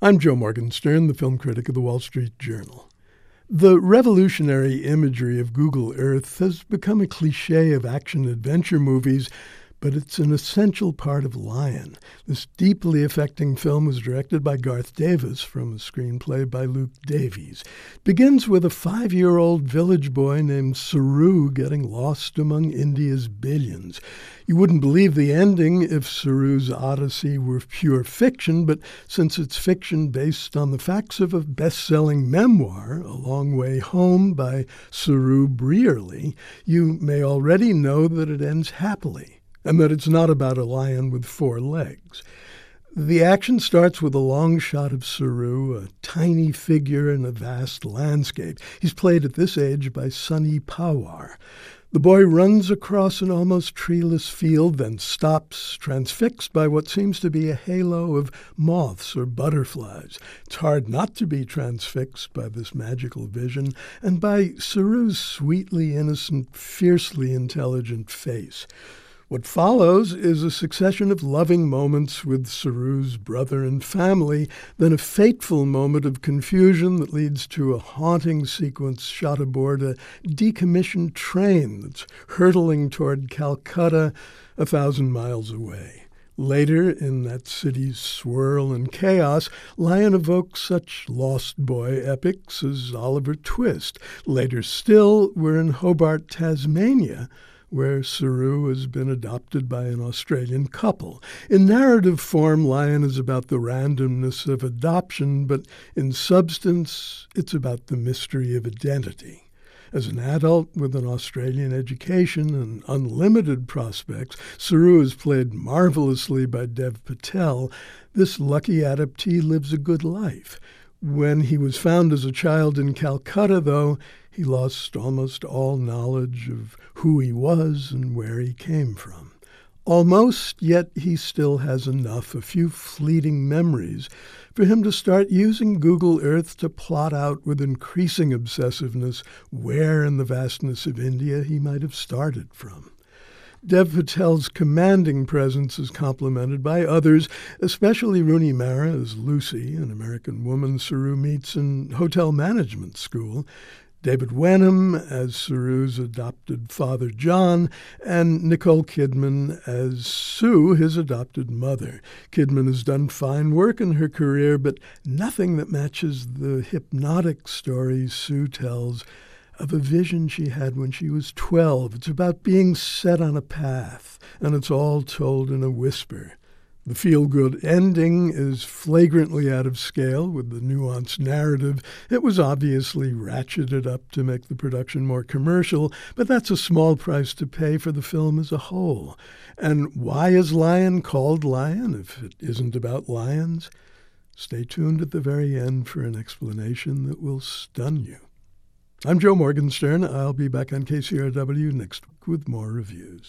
I'm Joe Morgenstern, the film critic of the Wall Street Journal. The revolutionary imagery of Google Earth has become a cliche of action adventure movies but it's an essential part of Lion. This deeply affecting film was directed by Garth Davis from a screenplay by Luke Davies. It begins with a five year old village boy named Saroo getting lost among India's billions. You wouldn't believe the ending if Saroo's odyssey were pure fiction, but since it's fiction based on the facts of a best selling memoir, A Long Way Home by Saroo Brierley, you may already know that it ends happily and that it's not about a lion with four legs. The action starts with a long shot of Saroo, a tiny figure in a vast landscape. He's played at this age by Sunny Pawar. The boy runs across an almost treeless field, then stops, transfixed by what seems to be a halo of moths or butterflies. It's hard not to be transfixed by this magical vision and by Saroo's sweetly innocent, fiercely intelligent face. What follows is a succession of loving moments with Saroo's brother and family, then a fateful moment of confusion that leads to a haunting sequence shot aboard a decommissioned train that's hurtling toward Calcutta, a thousand miles away. Later, in that city's swirl and chaos, Lion evokes such Lost Boy epics as Oliver Twist. Later still, we're in Hobart, Tasmania, where Saroo has been adopted by an Australian couple. In narrative form, Lion is about the randomness of adoption, but in substance, it's about the mystery of identity. As an adult with an Australian education and unlimited prospects, Saroo is played marvelously by Dev Patel. This lucky adoptee lives a good life. When he was found as a child in Calcutta, though, he lost almost all knowledge of who he was and where he came from. Almost, yet he still has enough, a few fleeting memories, for him to start using Google Earth to plot out with increasing obsessiveness where in the vastness of India he might have started from. Dev Patel's commanding presence is complemented by others, especially Rooney Mara as Lucy, an American woman Saroo meets in hotel management school, David Wenham as Saroo's adopted father John, and Nicole Kidman as Sue, his adopted mother. Kidman has done fine work in her career, but nothing that matches the hypnotic story Sue tells of a vision she had when she was 12. It's about being set on a path, and it's all told in a whisper. The feel good ending is flagrantly out of scale with the nuanced narrative. It was obviously ratcheted up to make the production more commercial, but that's a small price to pay for the film as a whole. And why is Lion called Lion if it isn't about lions? Stay tuned at the very end for an explanation that will stun you. I'm Joe Morgenstern. I'll be back on KCRW next week with more reviews.